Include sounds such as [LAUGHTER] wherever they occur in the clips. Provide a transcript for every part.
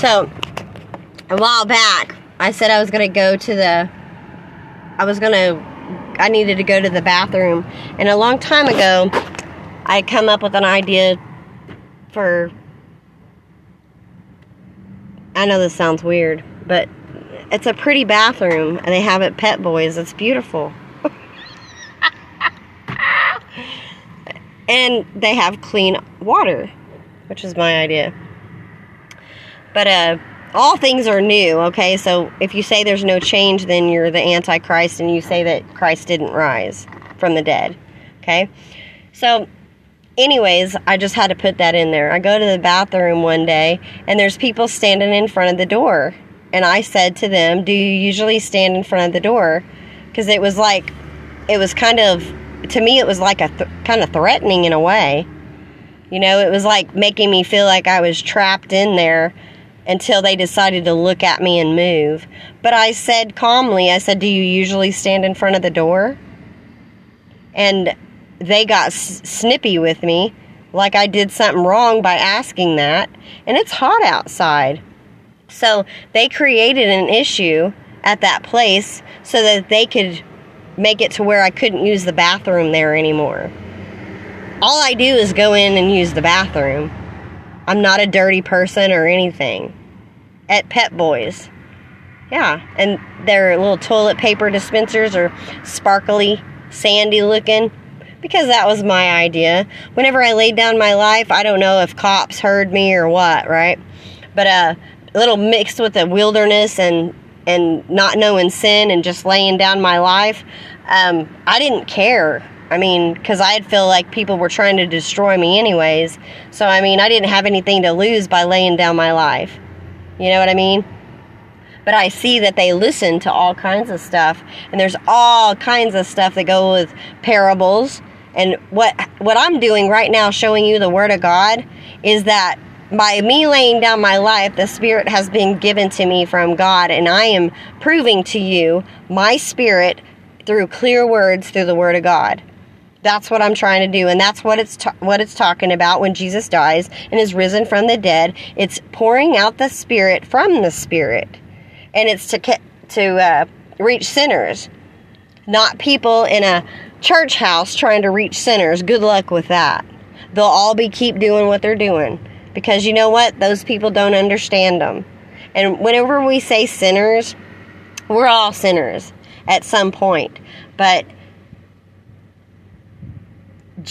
So, a while back, I said I was going to go to the. I was going to. I needed to go to the bathroom. And a long time ago, I come up with an idea for. I know this sounds weird, but it's a pretty bathroom, and they have it Pep Boys. It's beautiful. [LAUGHS] and they have clean water, which is my idea. But uh, all things are new, okay? So if you say there's no change, then you're the Antichrist and you say that Christ didn't rise from the dead, okay? So, anyways, I just had to put that in there. I go to the bathroom one day and there's people standing in front of the door. And I said to them, Do you usually stand in front of the door? Because it was like, it was kind of, to me, it was like a th- kind of threatening in a way. You know, it was like making me feel like I was trapped in there until they decided to look at me and move. But I said calmly, I said, Do you usually stand in front of the door? And they got s- snippy with me, like I did something wrong by asking that. And it's hot outside. So they created an issue at that place so that they could make it to where I couldn't use the bathroom there anymore. All I do is go in and use the bathroom. I'm not a dirty person or anything. At Pep Boys. Yeah, and their little toilet paper dispensers are sparkly, sandy looking because that was my idea. Whenever I laid down my life, I don't know if cops heard me or what, right? But uh, a little mixed with the wilderness and and not knowing sin and just laying down my life, um, I didn't care. I mean, because I'd feel like people were trying to destroy me anyways. So, I mean, I didn't have anything to lose by laying down my life. You know what I mean? But I see that they listen to all kinds of stuff, and there's all kinds of stuff that go with parables. And what what I'm doing right now, showing you the Word of God, is that by me laying down my life, the Spirit has been given to me from God, and I am proving to you my Spirit through clear words through the Word of God. That's what I'm trying to do, and that's what it's ta- what it's talking about when Jesus dies and is risen from the dead. It's pouring out the Spirit from the Spirit, and it's to ca- to uh, reach sinners, not people in a church house trying to reach sinners. Good luck with that. They'll all be keep doing what they're doing because you know what? Those people don't understand them. And whenever we say sinners, we're all sinners at some point, but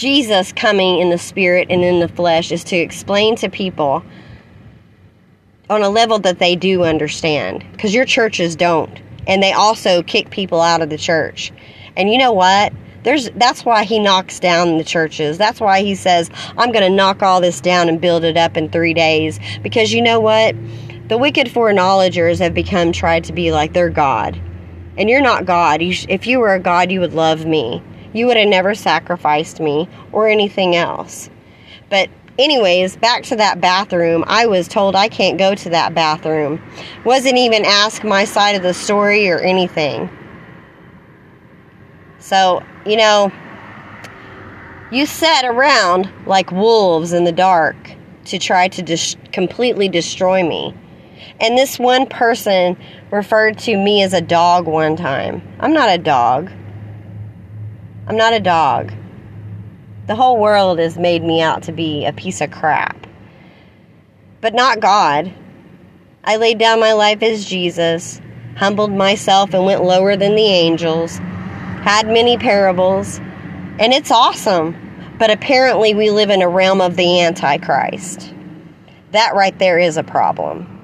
Jesus coming in the spirit and in the flesh is to explain to people on a level that they do understand because your churches don't and they also kick people out of the church. And you know what? There's that's why he knocks down the churches. That's why he says i'm going to knock all this down and build it up in three days. Because you know what? The wicked foreknowledgers have become tried to be like they're god. And you're not god. You sh- if you were a god you would love me you would have never sacrificed me or anything else. But anyways, back to that bathroom. I was told I can't go to that bathroom. Wasn't even asked my side of the story or anything. So, you know, you sat around like wolves in the dark to try to dis- completely destroy me. And this one person referred to me as a dog one time. I'm not a dog. I'm not a dog. The whole world has made me out to be a piece of crap. But not God. I laid down my life as Jesus, humbled myself and went lower than the angels, had many parables, and it's awesome. But apparently, we live in a realm of the Antichrist. That right there is a problem.